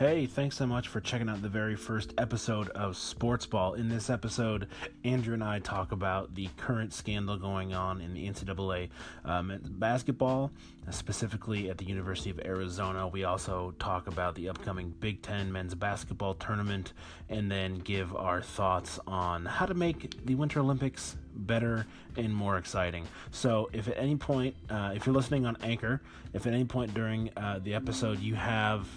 Hey, thanks so much for checking out the very first episode of Sports Ball. In this episode, Andrew and I talk about the current scandal going on in the NCAA um, basketball, specifically at the University of Arizona. We also talk about the upcoming Big Ten men's basketball tournament and then give our thoughts on how to make the Winter Olympics better and more exciting. So, if at any point, uh, if you're listening on Anchor, if at any point during uh, the episode you have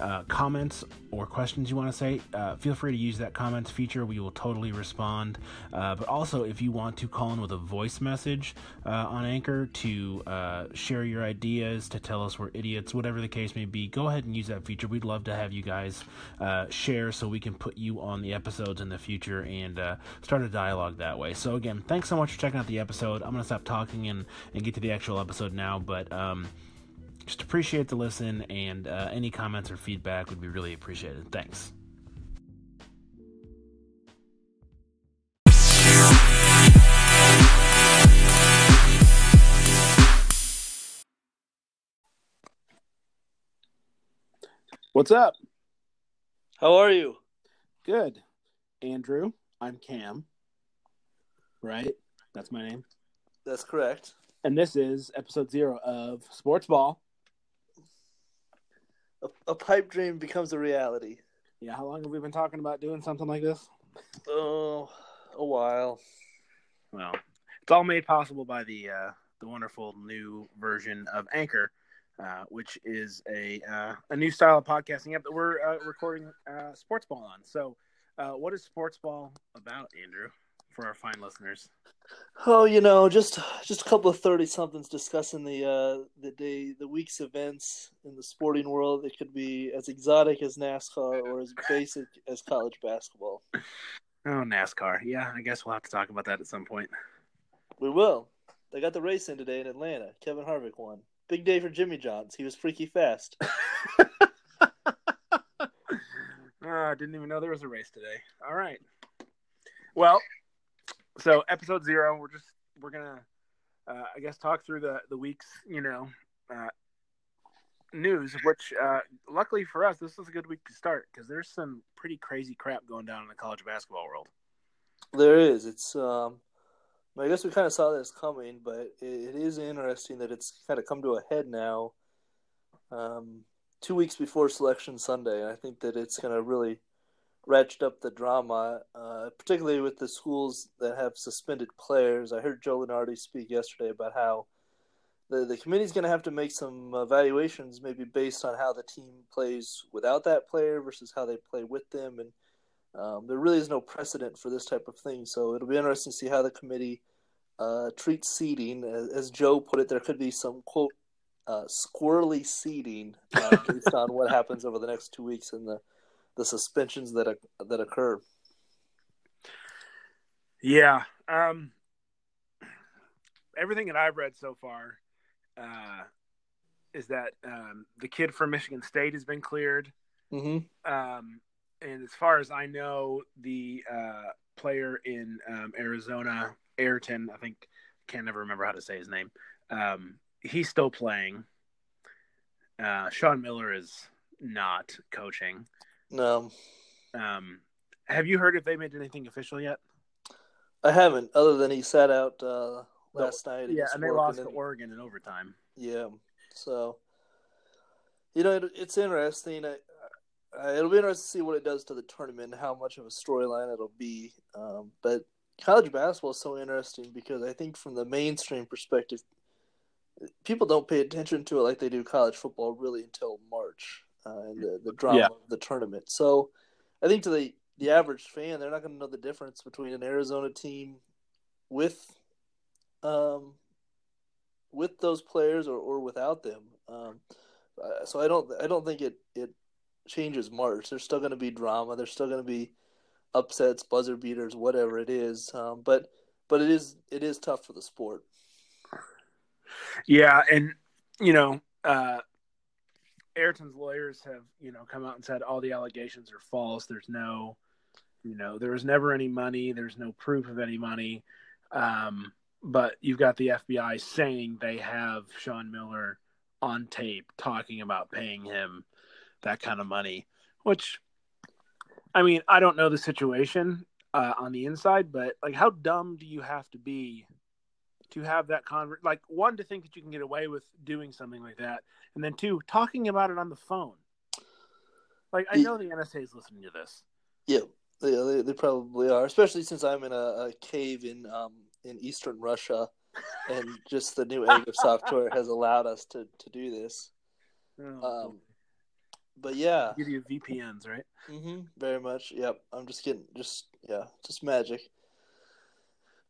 uh, comments or questions you want to say, uh, feel free to use that comments feature. We will totally respond. Uh, but also, if you want to call in with a voice message uh, on Anchor to uh, share your ideas, to tell us we're idiots, whatever the case may be, go ahead and use that feature. We'd love to have you guys uh, share so we can put you on the episodes in the future and start a dialogue that way. So, again, thanks so much for checking out the episode. I'm going to stop talking and, and get to the actual episode now, but. Um, just appreciate the listen, and uh, any comments or feedback would be really appreciated. Thanks. What's up? How are you? Good. Andrew, I'm Cam. Right? That's my name. That's correct. And this is episode zero of Sports Ball a, a pipe dream becomes a reality. Yeah, how long have we been talking about doing something like this? Oh, a while. Well, it's all made possible by the uh, the wonderful new version of Anchor, uh, which is a uh, a new style of podcasting app that we're uh, recording uh, Sports Ball on. So, uh, what is Sports Ball about, Andrew? For our fine listeners? Oh, you know, just just a couple of thirty somethings discussing the uh, the day, the week's events in the sporting world. It could be as exotic as NASCAR or as basic as college basketball. Oh, NASCAR! Yeah, I guess we'll have to talk about that at some point. We will. They got the race in today in Atlanta. Kevin Harvick won. Big day for Jimmy Johns. He was freaky fast. oh, I didn't even know there was a race today. All right. Well, so episode zero, we're just we're gonna uh, I guess talk through the the week's you know uh, news. Which uh, luckily for us, this is a good week to start because there's some pretty crazy crap going down in the college basketball world. There is. It's um, I guess we kind of saw this coming, but it, it is interesting that it's kind of come to a head now. Um, two weeks before Selection Sunday, I think that it's going to really ratchet up the drama, uh, particularly with the schools that have suspended players. I heard Joe Lunardi speak yesterday about how the the committee's going to have to make some evaluations, maybe based on how the team plays without that player versus how they play with them, and um, there really is no precedent for this type of thing. So it'll be interesting to see how the committee uh, treats seeding. As, as, Joe put it, there could be some quote uh, squirrely seeding uh, based on what happens over the next two weeks in the the suspensions that that occur. Yeah, um, everything that I've read so far uh, is that um, the kid from Michigan State has been cleared, mm-hmm. um, and as far as I know, the uh, player in um, Arizona, Ayton, I think, can't never remember how to say his name. Um, he's still playing. Uh, Sean Miller is not coaching. No. Um, have you heard if they made anything official yet? I haven't, other than he sat out uh, last no, night. Yeah, and they lost to Oregon in overtime. Yeah, so you know it, it's interesting. I, I, it'll be interesting to see what it does to the tournament, how much of a storyline it'll be. Um, but college basketball is so interesting because I think from the mainstream perspective, people don't pay attention to it like they do college football really until March uh, and the, the drama yeah. of the tournament. So I think to the, the average fan, they're not going to know the difference between an Arizona team with um, with those players or, or without them. Um, uh, so I don't I don't think it it changes March. There's still going to be drama. There's still going to be upsets, buzzer beaters, whatever it is. Um, but but it is it is tough for the sport. Yeah, and you know, uh, Ayton's lawyers have, you know, come out and said all the allegations are false. There's no, you know, there was never any money. There's no proof of any money. Um, but you've got the FBI saying they have Sean Miller on tape talking about paying him that kind of money. Which, I mean, I don't know the situation uh, on the inside, but like, how dumb do you have to be to have that convert? Like, one to think that you can get away with doing something like that, and then two, talking about it on the phone. Like, I know the NSA is listening to this. Yeah, yeah, they, they probably are, especially since I'm in a, a cave in um in eastern Russia, and just the new Agif software has allowed us to to do this. Oh, Um, but yeah, give you VPNs, right? hmm very much. Yep, I'm just getting just yeah, just magic.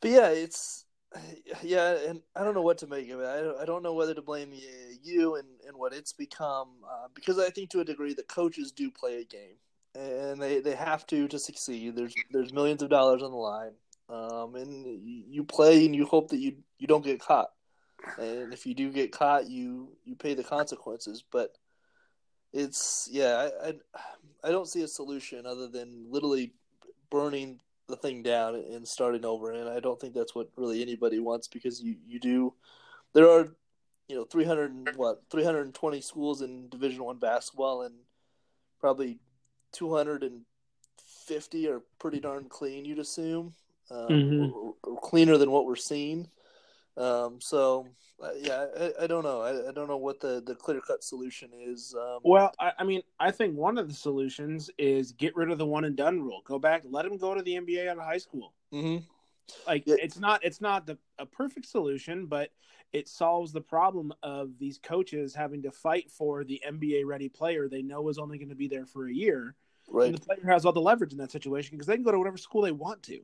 But yeah, it's yeah, and I don't know what to make of it. I don't, I don't know whether to blame you and, and what it's become uh, because I think to a degree the coaches do play a game and they, they have to to succeed. There's there's millions of dollars on the line, um, and you play and you hope that you you don't get caught. And if you do get caught, you you pay the consequences. But it's yeah, I I, I don't see a solution other than literally burning the thing down and starting over. And I don't think that's what really anybody wants because you you do there are you know 300 and what 320 schools in Division One basketball and probably 250 are pretty darn clean, you'd assume, um, Mhm. or, or cleaner than what we're seeing. Um, so, uh, yeah, I, I don't know. I, I don't know what the, the clear cut solution is. Um, Well, I, I mean, I think one of the solutions is get rid of the one and done rule. Go back, let him go to the NBA out of high school. Mm-hmm. Like Yeah. it's not it's not the a perfect solution, but it solves the problem of these coaches having to fight for the NBA ready player they know is only going to be there for a year. Right. And the player has all the leverage in that situation because they can go to whatever school they want to.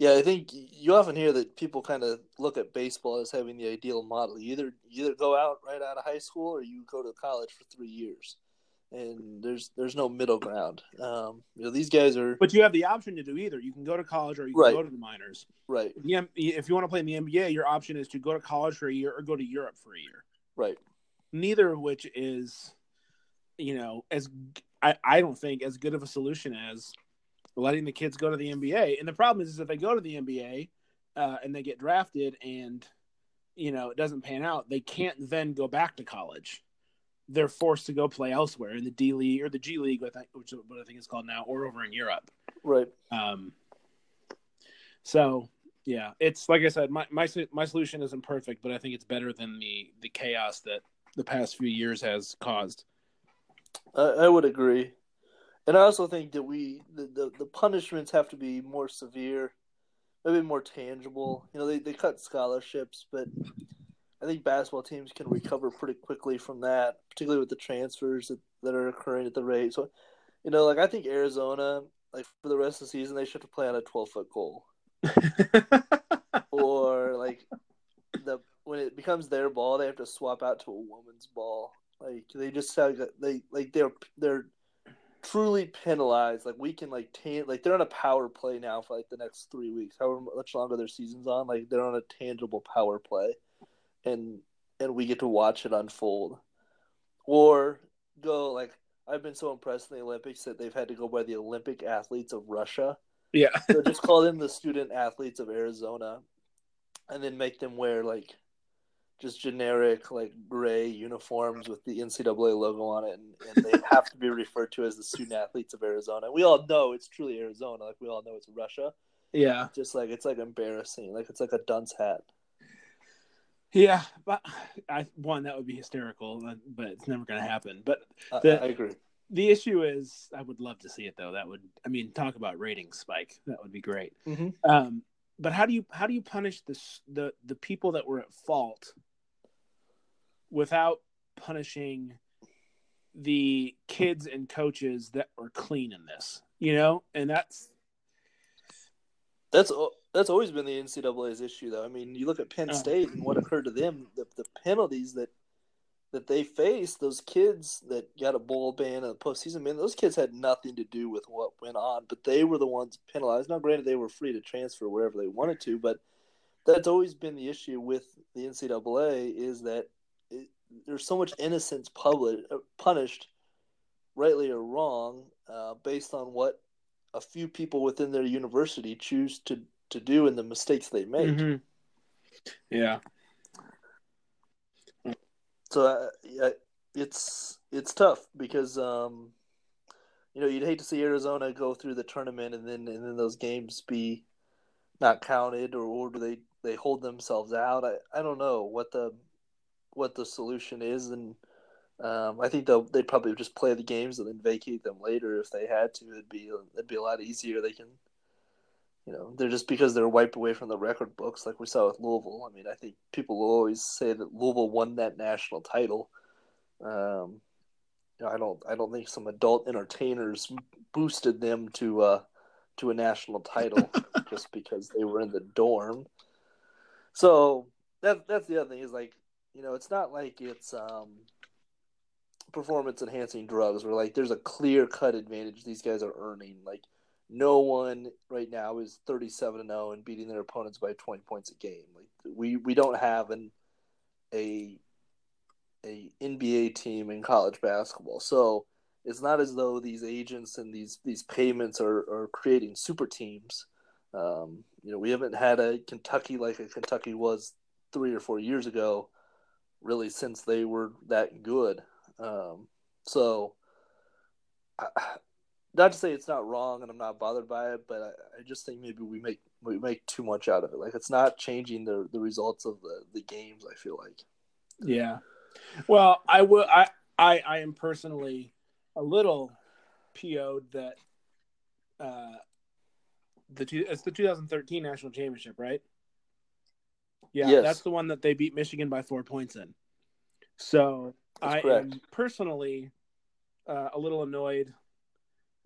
Yeah, I think you often hear that people kind of look at baseball as having the ideal model. You either you either go out right out of high school or you go to college for three years, and there's there's no middle ground. Um, you know, these guys are But you have the option to do either. You can go to college or you can Right. go to the minors. right, Yeah, If you want to play in the NBA, your option is to go to college for a year or go to Europe for a year. right. neither of which is you know as I, I don't think as good of a solution as letting the kids go to the nba and the problem is, is if they go to the nba uh, and they get drafted and you know it doesn't pan out they can't then go back to college they're forced to go play elsewhere in the d league or the g league which is what i think it's called now or over in europe Right. um, so yeah, it's like I said, my, my my solution isn't perfect, but I think it's better than the the chaos that the past few years has caused. I, I would agree, and I also think that we the, the, the punishments have to be more severe, maybe more tangible. You know, they they cut scholarships, but I think basketball teams can recover pretty quickly from that, particularly with the transfers that, that are occurring at the rate. So, you know, like I think Arizona, like for the rest of the season, they should have to play on a twelve foot goal, or like the when it becomes their ball, they have to swap out to a woman's ball. Like they just have they like they're they're truly penalized. Like we can like tan like they're on a power play now for like the next three weeks, however much longer their season's on. Like they're on a tangible power play, and and we get to watch it unfold, or go like I've been so impressed in the Olympics that they've had to go by the Olympic athletes of Russia. yeah, So just call them the student athletes of Arizona, and then make them wear like just generic like gray uniforms with the NCAA logo on it, and, and they have to be referred to as the student athletes of Arizona. We all know it's truly Arizona, like we all know it's Russia. yeah, Just like it's like embarrassing, like it's like a dunce hat. yeah. But I one that would be hysterical, but- it's never going to happen. But I, The- I agree. the issue is, I would love to see it though. That would, I mean, talk about ratings spike. That would be great. Mhm. Um, but how do you how do you punish this the the people that were at fault without punishing the kids and coaches that were clean in this? You know, and that's That's that's always been the NCAA's issue, though. I mean, you look at Penn Oh. State and what occurred to them, the, the penalties that that they faced, those kids that got a bowl ban in the postseason, man, those kids had nothing to do with what went on, but they were the ones penalized. Now, granted, they were free to transfer wherever they wanted to, but that's always been the issue with the NCAA is that it, there's so much innocence public, uh, punished, rightly or wrong, uh, based on what a few people within their university choose to to do and the mistakes they make. yeah. So uh, yeah, it's it's tough because um, you know you'd hate to see Arizona go through the tournament and then and then those games be not counted or, or do they they hold themselves out? I, I don't know what the what the solution is and um, I think they'll they'd probably just play the games and then vacate them later if they had to. It'd be it'd be a lot easier. They can, you know, they're just because they're wiped away from the record books, like we saw with Louisville. I mean, I think people will always say that Louisville won that national title. Um, you know, I don't I don't think some adult entertainers boosted them to uh, to a national title just because they were in the dorm. So that that's the other thing is like you know it's not like it's um performance enhancing drugs where like there's a clear cut advantage these guys are earning. Like no one right now is 37 and 0 and beating their opponents by 20 points a game. Like we we don't have an a a NBA team in college basketball. So it's not as though these agents and these these payments are, are creating super teams. Um, you know, we haven't had a Kentucky like a Kentucky was three or four years ago, really since they were that good. Um, so, I, not to say it's not wrong and I'm not bothered by it, but I, I, just think maybe we make we make too much out of it. Like it's not changing the the results of the the games. I feel like. Yeah, well, I will. I I I am personally a little PO'd that uh the two, it's the 2013 national championship, right? Yeah, yes. that's the one that they beat Michigan by four points in. So that's I correct. am personally uh, a little annoyed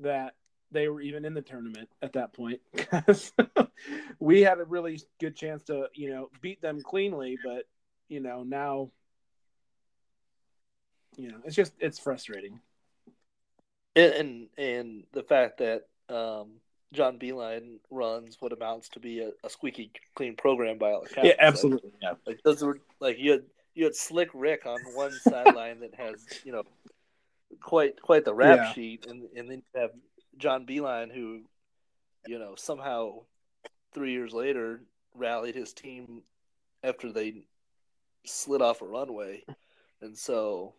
that they were even in the tournament at that point because we had a really good chance to, you know, beat them cleanly, but you know now, you know, it's just it's frustrating. And and, and the fact that um, John Beilein runs what amounts to be a, a squeaky clean program by all accounts. Yeah, absolutely. Like, yeah, like those were like you had you had Slick Rick on one sideline that has you know quite quite the rap yeah. sheet, and and then you have John Beilein who you know somehow three years later rallied his team after they slid off a runway, and so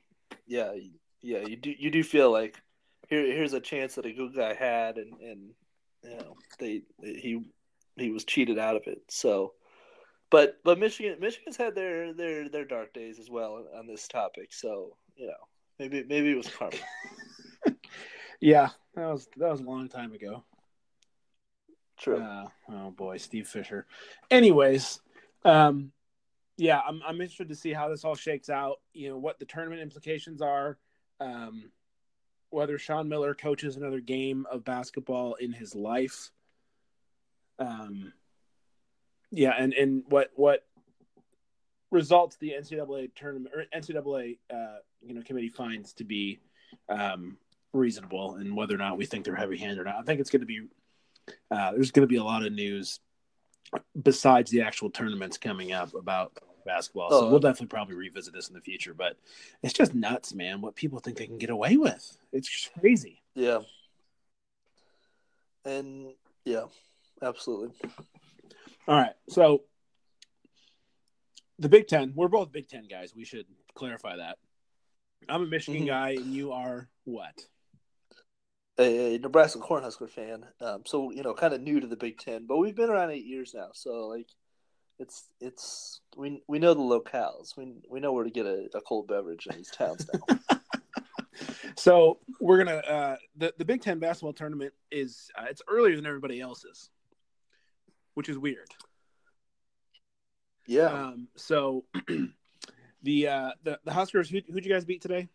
yeah, yeah, you do you do feel like here here's a chance that a good guy had, and and you know they he he was cheated out of it. So but but Michigan Michigan's had their their their dark days as well on this topic. So you know maybe maybe it was karma. yeah, that was that was a long time ago. True. Uh, oh boy, Steve Fisher. Anyways, um, yeah, I'm I'm interested to see how this all shakes out. You know what the tournament implications are. Um, whether Sean Miller coaches another game of basketball in his life. Um, yeah, and and what what results the NCAA tournament or NCAA uh, you know committee finds to be um, reasonable, and whether or not we think they're heavy handed or not. I think it's going to be uh, there's going to be a lot of news besides the actual tournaments coming up about basketball. So oh. we'll definitely probably revisit this in the future. But it's just nuts, man. What people think they can get away with. It's crazy. Yeah. And yeah, absolutely. All right. So the Big Ten, we're both Big Ten guys. We should clarify that. I'm a Michigan mm-hmm. guy, and you are what? A, Nebraska Cornhusker fan. Um, so you know, kind of new to the Big Ten, but we've been around eight years now. So like, it's it's we we know the locales. We we know where to get a, a cold beverage in these towns now. so we're gonna uh, the the Big Ten basketball tournament is uh, it's earlier than everybody else's which is weird. Yeah. Um, so the uh, the the Huskers, who who'd you guys beat today?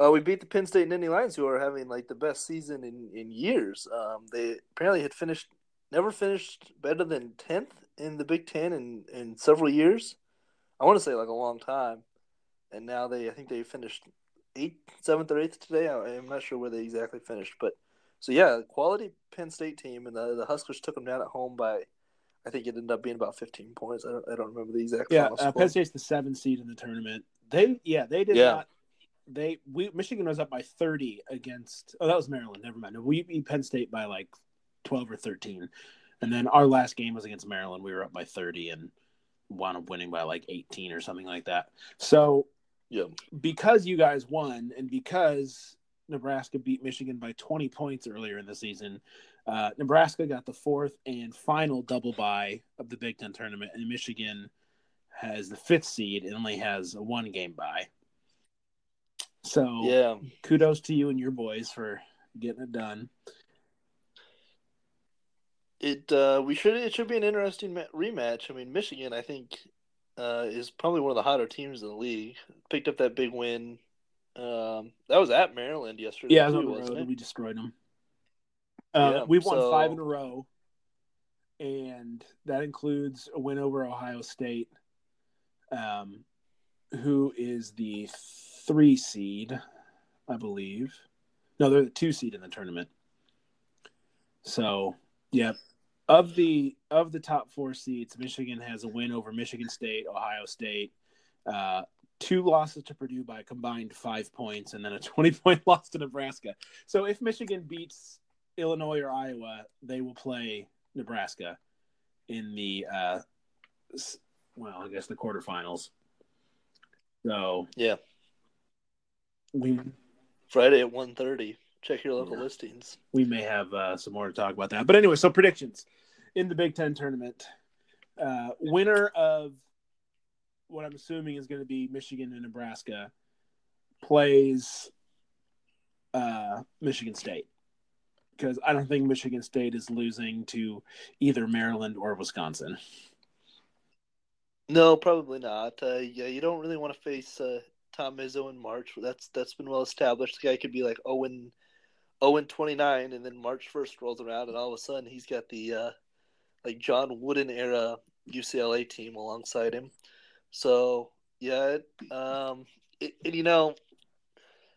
Uh, we beat the Penn State and Nittany Lions, who are having like the best season in in years. Um, they apparently had finished, never finished better than tenth in the Big Ten in in several years. I want to say like a long time, and now they I think they finished eighth, seventh, or eighth today. I, I'm not sure where they exactly finished, but so yeah, quality Penn State team, and the, the Huskers took them down at home by, I think it ended up being about 15 points. I don't, I don't remember the exact. Yeah, uh, Penn State's the seventh seed in the tournament. They yeah they did yeah. not. They we Michigan was up by 30 against. Oh, that was Maryland. Never mind. We beat Penn State by like 12 or 13, and then our last game was against Maryland. We were up by 30 and wound up winning by like 18 or something like that. So Yeah. because you guys won and because Nebraska beat Michigan by 20 points earlier in the season, uh, Nebraska got the fourth and final double bye of the Big Ten tournament, and Michigan has the fifth seed and only has a one game bye. So Yeah. kudos to you and your boys for getting it done. It uh, we should it should be an interesting rematch. I mean, Michigan, I think, uh, is probably one of the hotter teams in the league. Picked up that big win. Um, that was at Maryland yesterday. Yeah, too, on the wasn't road. it? We destroyed them. Uh, Yeah, we've won so- five in a row, and that includes a win over Ohio State, um, who is the three seed, I believe. No, they're the two seed in the tournament. So, yeah, of the of the top four seeds, Michigan has a win over Michigan State, Ohio State, uh, two losses to Purdue by a combined five points, and then a twenty point loss to Nebraska. So if Michigan beats Illinois or Iowa, they will play Nebraska in the uh, well, I guess the quarterfinals. So Yeah, we Friday at 1.30. Check your local yeah. listings. We may have uh, some more to talk about that. But anyway, so predictions in the Big Ten tournament. Uh, winner of what I'm assuming is going to be Michigan and Nebraska plays uh, Michigan State because I don't think Michigan State is losing to either Maryland or Wisconsin. No, probably not. Uh, yeah, you don't really want to face uh, Tom Izzo in March. That's that's been well established. The guy could be like oh Owen. 0 and 29, and then March 1st rolls around, and all of a sudden he's got the uh, like John Wooden era UCLA team alongside him. So yeah, it, um, it, and you know,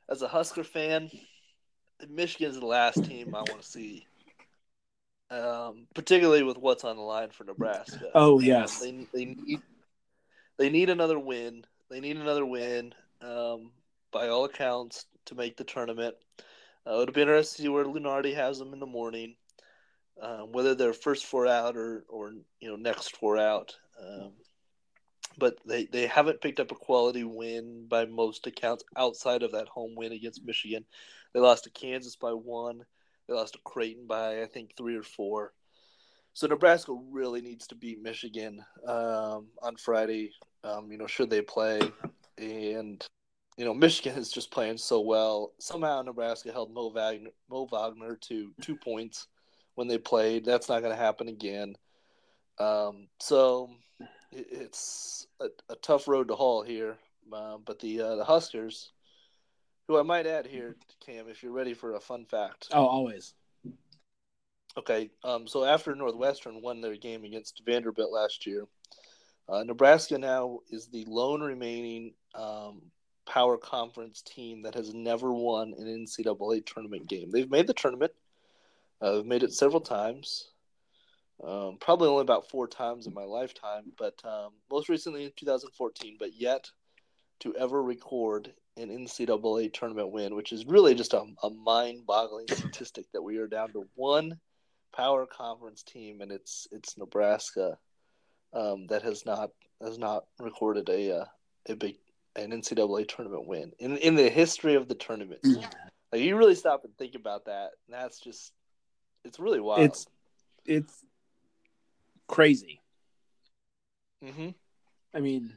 as a Husker fan, Michigan's the last team I want to see, um, particularly with what's on the line for Nebraska. Oh yes, they, they need they need another win. They need another win. Um, by all accounts, to make the tournament. Uh, it'll be interesting to see where Lunardi has them in the morning, um, whether they're first four out or or you know next four out. Um, but they, they haven't picked up a quality win by most accounts outside of that home win against Michigan. They lost to Kansas by one. They lost to Creighton by I think three or four. So Nebraska really needs to beat Michigan um, on Friday. Um, you know, should they play? And you know, Michigan is just playing so well. Somehow Nebraska held Mo Wagner, Mo Wagner to two points when they played. That's not going to happen again. Um, so it, it's a, a tough road to haul here. Uh, but the uh, the Huskers, who I might add here, Cam, if you're ready for a fun fact. Oh, always. Okay, um, so after Northwestern won their game against Vanderbilt last year, uh, Nebraska now is the lone remaining um, power conference team that has never won an NCAA tournament game. They've made the tournament, uh, they've made it several times, um, probably only about four times in my lifetime, but um, most recently in 2014, but yet to ever record an NCAA tournament win, which is really just a, a mind boggling statistic that we are down to one power conference team, and it's it's Nebraska um, that has not has not recorded a uh, a big an NCAA tournament win in in the history of the tournament. Like you really stop and think about that, and that's just it's really wild. It's it's crazy. hmm I mean,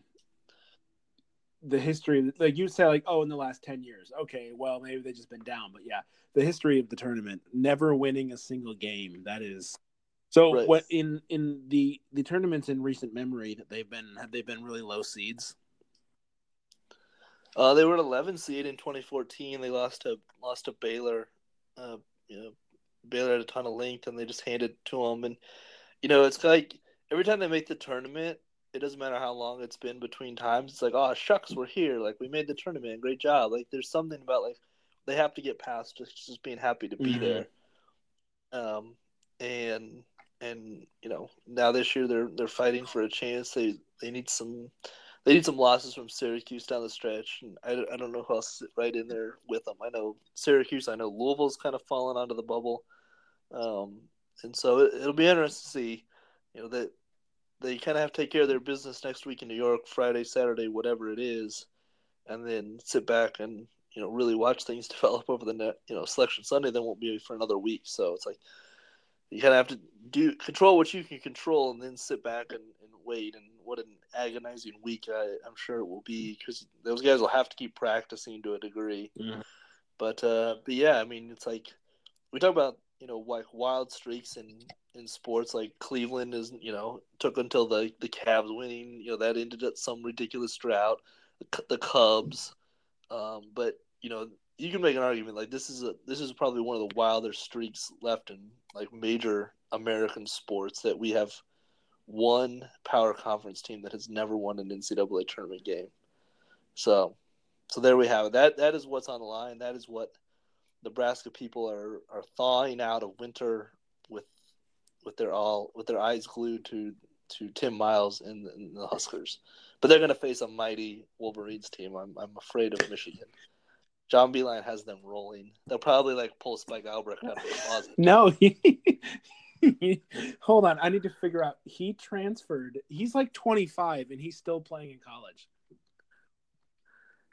the history, like you say, like oh, in the last ten years, okay, well maybe they've just been down, but yeah, the history of the tournament, never winning a single game. That is so. Right. What in in the the tournaments in recent memory that they've been have they been really low seeds? Uh, they were an 11 seed in 2014. They lost to lost to Baylor. Uh, you know, Baylor had a ton of length, and they just handed it to them. And you know, it's like every time they make the tournament, it doesn't matter how long it's been between times. It's like, oh shucks, we're here. Like we made the tournament. Great job. Like there's something about like they have to get past just just being happy to be Mhm. there. Um, and and you know now this year they're they're fighting for a chance. They they need some they need some losses from Syracuse down the stretch, and I, I don't know who else is right in there with them. I know Syracuse. I know Louisville's kind of fallen onto the bubble, um, and so it, it'll be interesting to see. You know that they kind of have to take care of their business next week in New York, Friday, Saturday, whatever it is, and then sit back and you know really watch things develop over the net. You know, selection Sunday then won't be for another week, so it's like you kind of have to do control what you can control, and then sit back and wait. And what an agonizing week I, am sure it will be because those guys will have to keep practicing to a degree. Mm-hmm. But uh, but yeah, I mean, it's like we talk about you know like wild streaks in in sports like Cleveland is you know took until the the Cavs winning you know that ended at some ridiculous drought the, the Cubs um, but you know you can make an argument like this is a this is probably one of the wilder streaks left in like major American sports that we have one power conference team that has never won an NCAA tournament game so so there we have it that that is what's on the line that is what Nebraska people are are thawing out of winter with with their all with their eyes glued to to Tim Miles and, and the Huskers. But they're going to face a mighty Wolverines team. I'm I'm afraid of Michigan. John Beilein has them rolling. They'll probably like pull Spike Albrecht out of the closet. No, hold on. I need to figure out. He transferred. He's like 25 and he's still playing in college.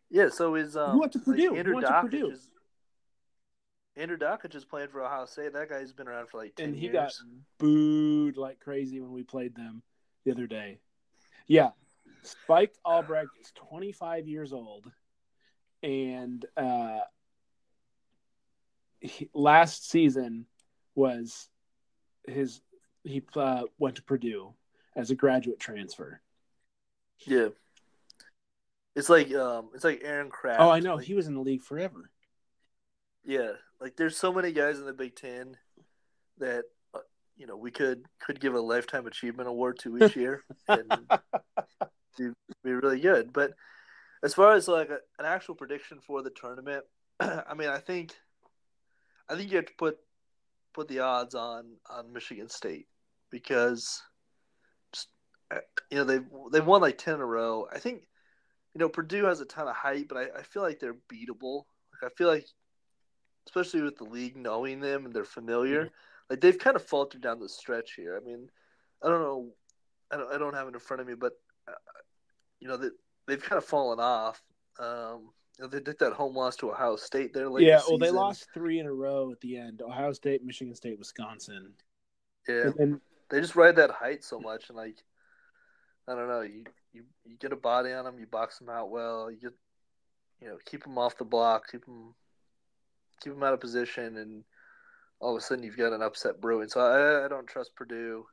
Yeah, so is um, who went to Purdue? Like Andrew who went to Purdue? Is, Andrew Dakich is playing for Ohio State. That guy's been around for like ten and he years. got booed like crazy when we played them the other day. Yeah, Spike Albrecht is 25 years old, and uh, he, last season was his. He uh, went to Purdue as a graduate transfer. Yeah, it's like um, it's like Aaron Craft. Oh, I know Like, he was in the league forever. Yeah, like there's so many guys in the Big Ten that uh, you know we could could give a lifetime achievement award to each year and be, be really good. But as far as like a, an actual prediction for the tournament, I mean, I think I think you have to put put the odds on on Michigan State because just uh, you know they've they've won like ten in a row. I think you know Purdue has a ton of hype, but I, I feel like they're beatable. Like I feel like especially with the league knowing them and they're familiar. Like they've kind of faltered down the stretch here. I mean, I don't know, I don't, I don't have it in front of me, but uh, you know that they, they've kind of fallen off. Um, they did that home loss to Ohio State there late. yeah, well, they lost three in a row at the end: Ohio State, Michigan State, Wisconsin. Yeah, And then they just ride that height so much, and like, I don't know, you you, you get a body on them, you box them out well, you get, you know, keep them off the block, keep them, keep them out of position, and all of a sudden you've got an upset brewing. So I, I don't trust Purdue.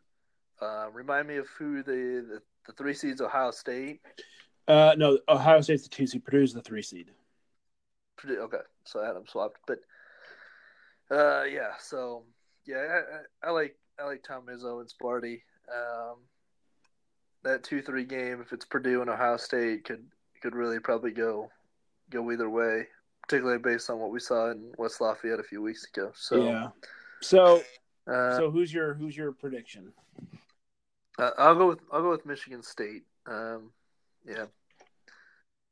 Uh, remind me of who the, the the three seeds Ohio State. Uh, no, Ohio State's the two seed. Purdue's the three seed. Purdue, okay, so I had them swapped, but uh, yeah, so yeah, I, I, like I like Tom Izzo and Sparty. Um, that two three game, if it's Purdue and Ohio State, could could really probably go go either way, particularly based on what we saw in West Lafayette a few weeks ago. So yeah. So, uh, so who's your who's your prediction? uh, I'll go with I'll go with Michigan State. Um, yeah.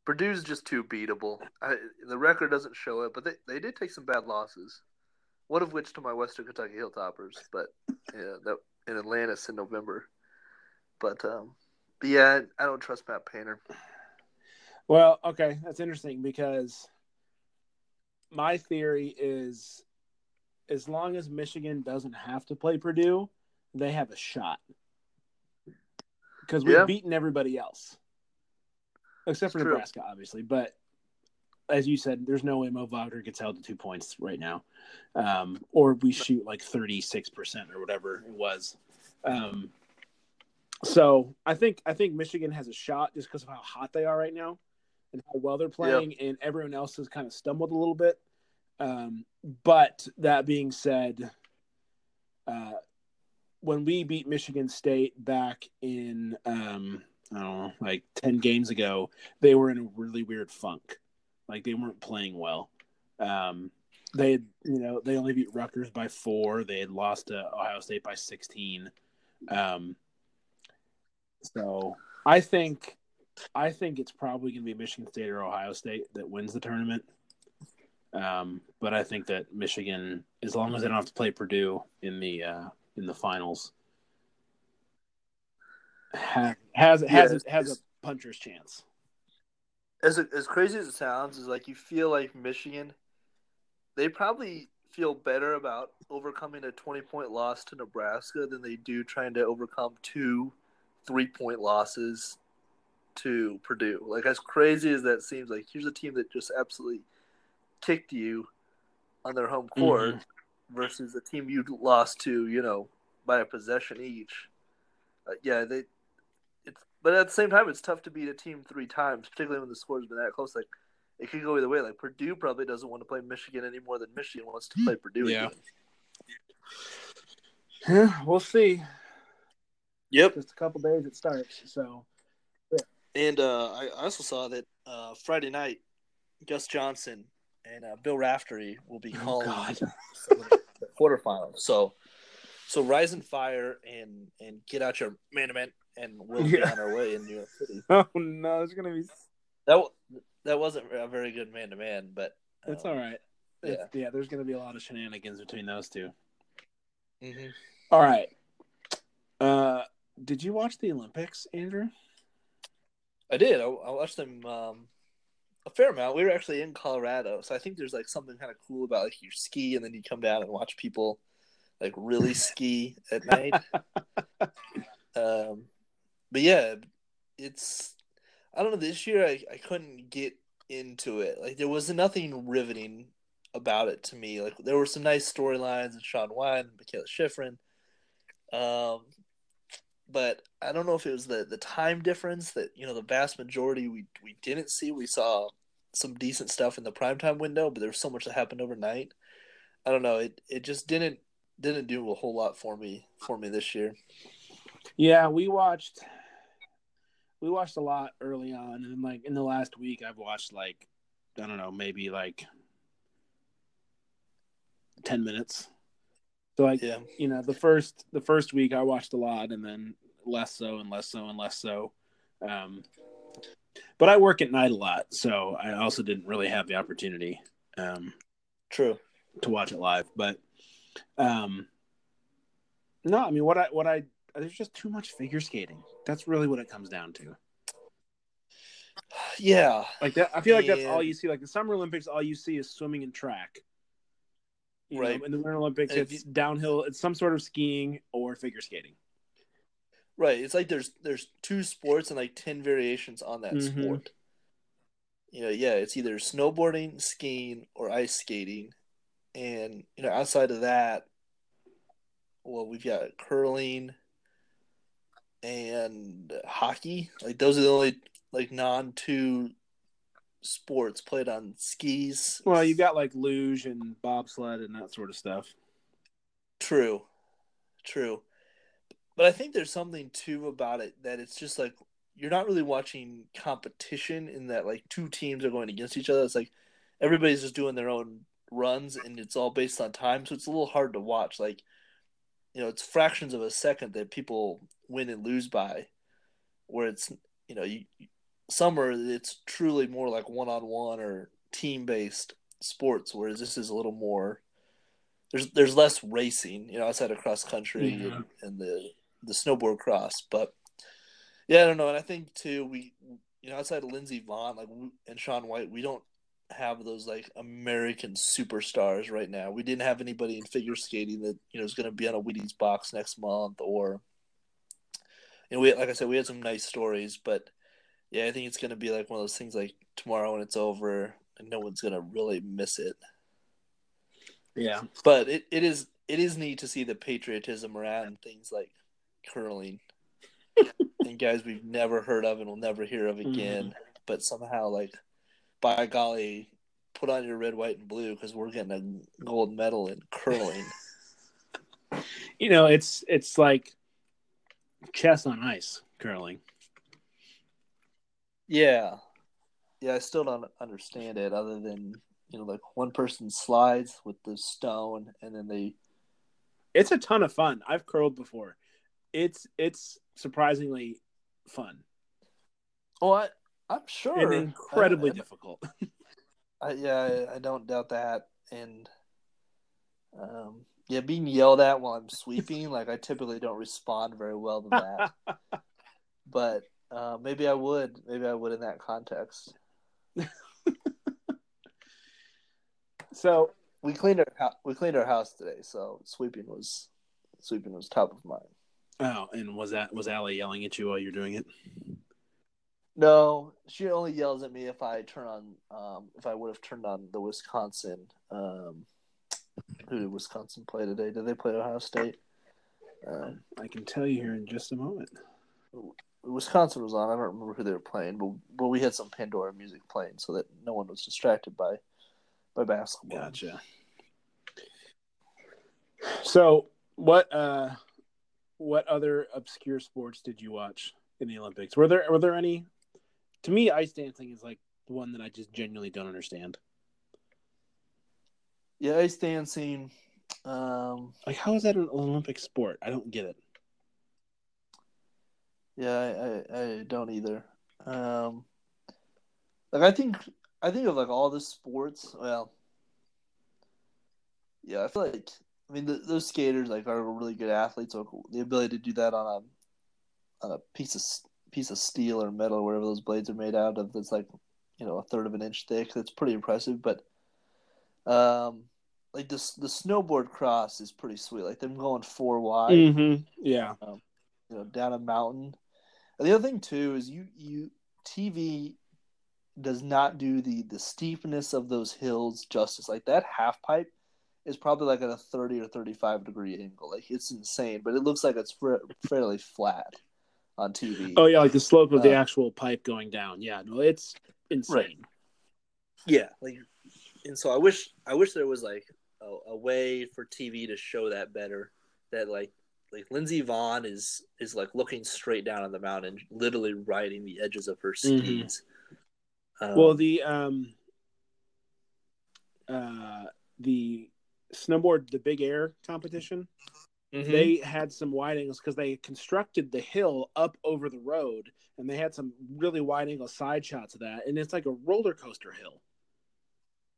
Purdue's just too beatable. I, the record doesn't show it, but they, they did take some bad losses. One of which to my Western Kentucky Hilltoppers, but yeah, that in Atlantis in November. But um, but yeah, I don't trust Matt Painter. Well, okay, that's interesting because my theory is as long as Michigan doesn't have to play Purdue, they have a shot. Because we've Yeah. beaten everybody else. Except for true. Nebraska, obviously. But as you said, there's no way Mo Wagner gets held to two points right now. Um, or we shoot like 36% or whatever it was. Um, so I think I think Michigan has a shot just because of how hot they are right now and how well they're playing, and everyone else has kind of stumbled a little bit. Um, but that being said, uh, when we beat Michigan State back in um, I don't know, like ten games ago, they were in a really weird funk. Like they weren't playing well. Um, they had, you know, they only beat Rutgers by four. They had lost to Ohio State by sixteen. Um, so I think, I think it's probably going to be Michigan State or Ohio State that wins the tournament. Um, but I think that Michigan, as long as they don't have to play Purdue in the uh, in the finals, has has Yeah, a, has a puncher's chance. as as crazy as it sounds, is like you feel like Michigan. They probably feel better about overcoming a twenty point loss to Nebraska than they do trying to overcome two three point losses to Purdue. Like as crazy as that seems, like here's a team that just absolutely kicked you on their home court mm-hmm. versus a team you lost to, you know, by a possession each. Uh, yeah, they. It's but at the same time, it's tough to beat a team three times, particularly when the score's been that close. Like it could go either way. Like Purdue probably doesn't want to play Michigan any more than Michigan wants to play Purdue. Yeah. Yeah, we'll see. Yep. Just a couple days it starts. So. Yeah. And uh, I also saw that uh, Friday night, Gus Johnson and uh, Bill Raftery will be oh, calling oh, the quarterfinals. So so rise and fire and and get out your man and we'll yeah. be on our way in New York City. Oh no, it's gonna be that. That wasn't a very good man to man, but um, it's all right. Yeah. It's, yeah, there's gonna be a lot of shenanigans between those 2 mm-hmm. All right. Uh, did you watch the Olympics, Andrew? I did. I, I watched them um, a fair amount. We were actually in Colorado, so I think there's like something kind of cool about like you ski and then you come down and watch people like really ski at night. um, but yeah, it's I don't know. This year I, I couldn't get into it. Like there was nothing riveting about it to me. Like there were some nice storylines and Shaun White and Mikaela Shiffrin. Um, but I don't know if it was the the time difference that you know the vast majority we we didn't see. We saw some decent stuff in the primetime window, but there was so much that happened overnight. I don't know. It it just didn't didn't do a whole lot for me for me this year. Yeah, we watched we watched a lot early on, and like in the last week, I've watched like I don't know, maybe like ten minutes. So like yeah. you know, the first the first week I watched a lot, and then less so and less so and less so. Um, but I work at night a lot, so I also didn't really have the opportunity. Um, True. To watch it live, but um, no, I mean what I what I there's just too much figure skating. That's really what it comes down to. Yeah, like that. I feel like that's all you see. Like the Summer Olympics, all you see is swimming and track. You right. Know, in the Winter Olympics, and it's you... downhill. It's some sort of skiing or figure skating. Right. It's like there's there's two sports and like ten variations on that mm-hmm. sport. You know, yeah, it's either snowboarding, skiing, or ice skating, and you know, outside of that, well, we've got curling and hockey. Like those are the only like non two sports played on skis. Well, you've got like luge and bobsled and that sort of stuff. True, true. But I think there's something too about it that it's just like you're not really watching competition in that like two teams are going against each other. It's like everybody's just doing their own runs and it's all based on time, so it's a little hard to watch. Like, you know, it's fractions of a second that people win and lose by, where it's you know, you, summer it's truly more like one on one or team based sports, whereas this is a little more. There's there's less racing, you know, outside of cross country mm-hmm. and, and the the snowboard cross, but yeah, I don't know, and I think too we you know outside of Lindsey Vonn like and Shaun White, we don't have those like American superstars right now. We didn't have anybody in figure skating that you know is going to be on a Wheaties box next month, or you know, we like I said, we had some nice stories, but yeah, I think it's going to be like one of those things like tomorrow when it's over, and no one's going to really miss it. Yeah, but it, it is it is neat to see the patriotism around things like curling and guys we've never heard of and will never hear of again, mm-hmm. but somehow like by golly, put on your red, white, and blue because we're getting a gold medal in curling. you know, it's it's like chess on ice curling. Yeah, yeah. I still don't understand it, other than you know, like one person slides with the stone, and then they. It's a ton of fun. I've curled before. It's it's surprisingly fun. Oh, I, I'm sure. And incredibly difficult. I, yeah, I, I, don't doubt that. And um, yeah, being yelled at while I'm sweeping, like I typically don't respond very well to that. but uh, maybe I would. Maybe I would in that context. So We cleaned our we cleaned our house today, so sweeping was sweeping was top of mind. oh, and was that was Allie yelling at you while you're doing it? No, she only yells at me if I turn on um, if I would have turned on the Wisconsin. Um, who did Wisconsin play today? Did they play Ohio State? Um, I can tell you here in just a moment. Wisconsin was on. I don't remember who they were playing, but but we had some Pandora music playing so that no one was distracted by by basketball. Gotcha. So, what uh, what other obscure sports did you watch in the Olympics? Were there were there any? To me, ice dancing is like the one that I just genuinely don't understand. Yeah, ice dancing. Um, Like, how is that an Olympic sport? I don't get it. yeah, I, I, I don't either. Um, like I think I think of like all the sports. Well, yeah, I feel like I mean the, those skaters like are really good athletes. So the ability to do that on a on a piece of piece of steel or metal, or whatever those blades are made out of, that's like you know a third of an inch thick. That's pretty impressive. But um, like the the snowboard cross is pretty sweet. Like them going four wide Mm-hmm. Yeah. you know, down a mountain. And the other thing too is you you TV does not do the the steepness of those hills justice. Like that half pipe is probably like at a thirty or thirty five degree angle. Like it's insane, but it looks like it's fa- fairly flat on TV. Oh yeah, like the slope of the Uh, actual pipe going down. Yeah, no, it's insane. Right. yeah, like, and so I wish I wish there was like a, a way for TV to show that better. That like like Lindsey Vonn is is like looking straight down on the mountain, literally riding the edges of her skis. Um, Well, the um, uh, the snowboard, the big air competition, mhm. they had some wide angles because they constructed the hill up over the road, and they had some really wide angle side shots of that, and it's like a roller coaster hill.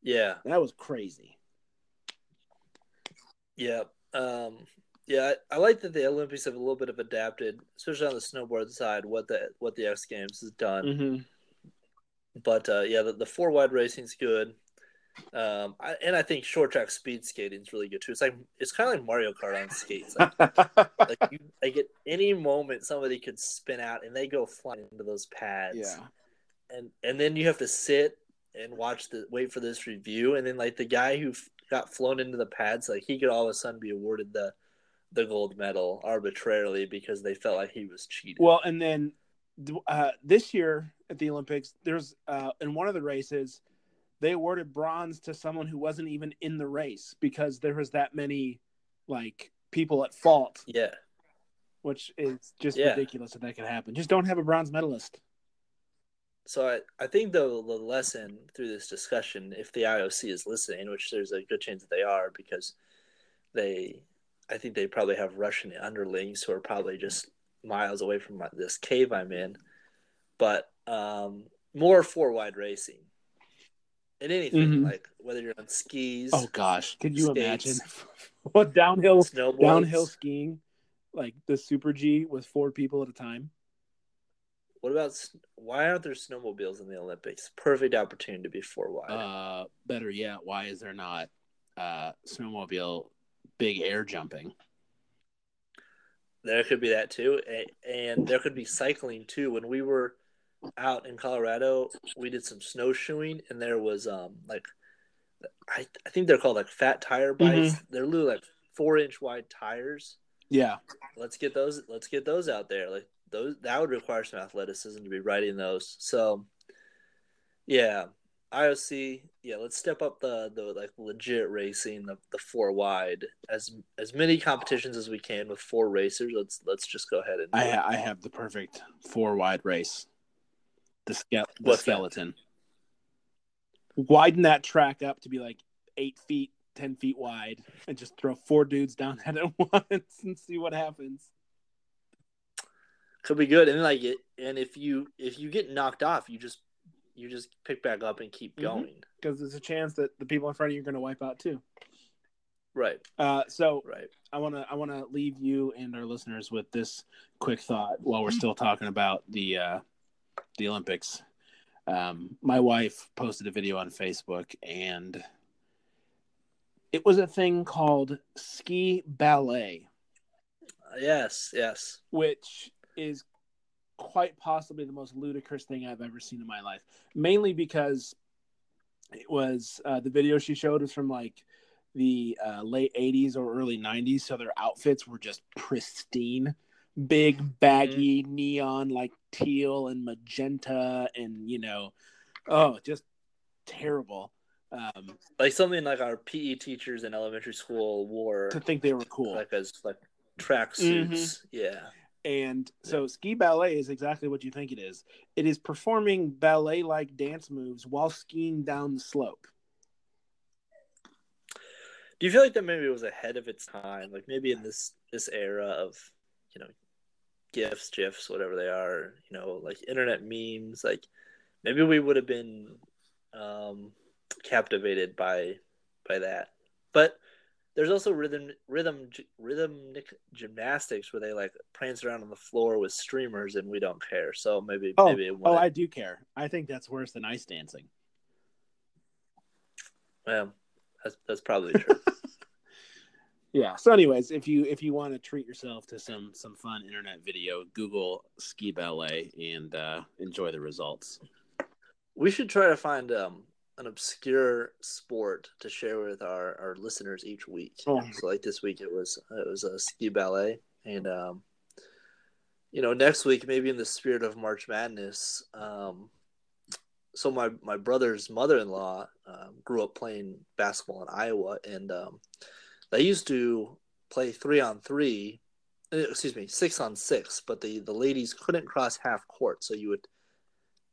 yeah That was crazy. yeah um yeah I, I like that the Olympics have a little bit of adapted, especially on the snowboard side, what the what the X Games has done. Mm-hmm. But uh, yeah, the, the four wide racing's good. Um, I, and I think short track speed skating is really good too. It's like it's kind of like Mario Kart on skates. Like, like you, like at any moment somebody could spin out and they go flying into those pads. yeah. and and then you have to sit and watch the wait for this review, and then like the guy who f- got flown into the pads, like he could all of a sudden be awarded the the gold medal arbitrarily because they felt like he was cheating. Well, and then uh, this year at the Olympics, there's uh, in one of the races, they awarded bronze to someone who wasn't even in the race because there was that many like people at fault, yeah, which is just Yeah. ridiculous that that could happen. Just don't have a bronze medalist. So I, I think the the lesson through this discussion, if the IOC is listening, which there's a good chance that they are, because they, I think they probably have Russian underlings who are probably just miles away from my, this cave I'm in, but um, more four wide racing. In anything Mhm. like whether you're on skis, Oh gosh, could you Skates. imagine what downhill snowboards, downhill skiing, like the Super G with four people at a time? What about why aren't there snowmobiles in the Olympics? Perfect opportunity to be four wide. Uh, better yet, why is there not uh, snowmobile big air jumping? There could be that too, A- and there could be cycling too. When we were out in Colorado, we did some snowshoeing, and there was um like I I think they're called like fat tire bikes. They're literally like four inch wide tires. Yeah, Let's get those. Let's get those out there. Like those that would require some athleticism to be riding those. So yeah, IOC. Yeah, let's step up the the like legit racing, the, the four wide as as many competitions as we can with four racers. Let's let's just go ahead and I ha- I have the perfect four wide race. The, ske- the that? skeleton. Widen that track up to be like eight feet, ten feet wide, and just throw four dudes down that at once and see what happens. could be good and like it and if you if you get knocked off you just you just pick back up and keep Mhm. going Because there's a chance that the people in front of you are going to wipe out too. right Uh, so right I want to I want to leave you and our listeners with this quick thought while we're still talking about the uh, the Olympics. Um, my wife posted a video on Facebook, and it was a thing called ski ballet. Yes, yes. Which is quite possibly the most ludicrous thing I've ever seen in my life. Mainly because it was uh, the video she showed was from like the uh, late 80s or early 90s. So their outfits were just pristine, big, baggy, mm-hmm. neon, like teal and magenta, and you know, oh, just terrible. Um, like something like our PE teachers in elementary school wore to think they were cool, like as like track suits. Mm-hmm. Yeah. And so ski ballet is exactly what you think it is. It is performing ballet like dance moves while skiing down the slope. Do you feel like that maybe it was ahead of its time? Like maybe in this this era of, you know, gifs, gifs, whatever they are, you know, like internet memes, like maybe we would have been um captivated by by that. But there's also rhythm rhythm rhythmic gymnastics where they like prance around on the floor with streamers and we don't care. So maybe maybe. oh, maybe oh I do care. I think that's worse than ice dancing. Well, that's that's probably true. yeah. So, anyways, if you if you want to treat yourself to some some fun internet video, Google ski ballet and uh, enjoy the results. We should try to find um, an obscure sport to share with our, our listeners each week. Oh. So like this week it was it was a ski ballet and um you know next week maybe in the spirit of March Madness um so my my brother's mother-in-law um, grew up playing basketball in Iowa and um they used to play 3 on 3 uh, excuse me 6 on 6 but the the ladies couldn't cross half court so you would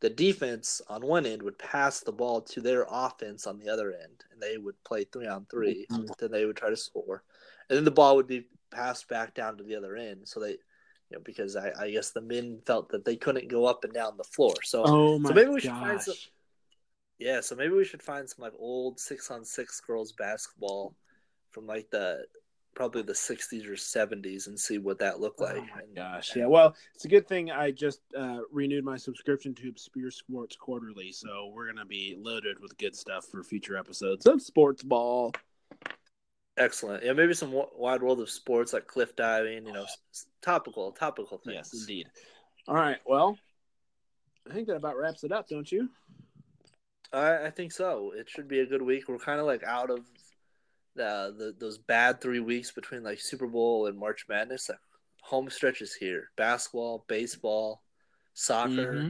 the defense on one end would pass the ball to their offense on the other end, and they would play three on 3 mm-hmm. Then they would try to score, and then the ball would be passed back down to the other end. So they, you know, because I, I guess the men felt that they couldn't go up and down the floor. So, oh so maybe we gosh. should find some. Yeah, so maybe we should find some like old six on six girls basketball from like the probably the 60s or 70s and see what that looked like. Oh my gosh. Yeah. Well, it's a good thing I just uh, renewed my subscription to Spear Sports Quarterly. So we're going to be loaded with good stuff for future episodes of Sports Ball. Excellent. Yeah. Maybe some wide world of sports like cliff diving, you know, topical, topical things. Yes, indeed. All right. Well, I think that about wraps it up, don't you? I, I think so. It should be a good week. We're kind of like out of the, the those bad three weeks between like Super Bowl and March Madness. Like, home stretches here: basketball, baseball, soccer, mm-hmm.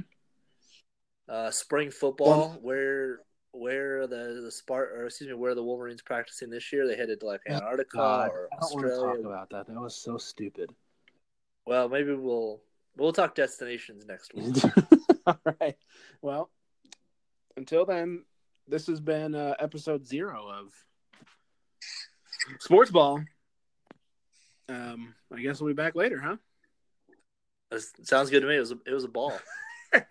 uh, spring football. Well, where where the the Spart or excuse me, where the Wolverines practicing this year? They headed to like Antarctica God, or I don't Australia. want to talk about that. That was so stupid. Well, maybe we'll we'll talk destinations next week. All right. Well, until then, this has been uh, episode zero of sports ball. Um, I guess we'll be back later, huh? Sounds good to me. It was a, it was a ball. All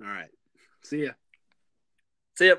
right. See ya. See ya.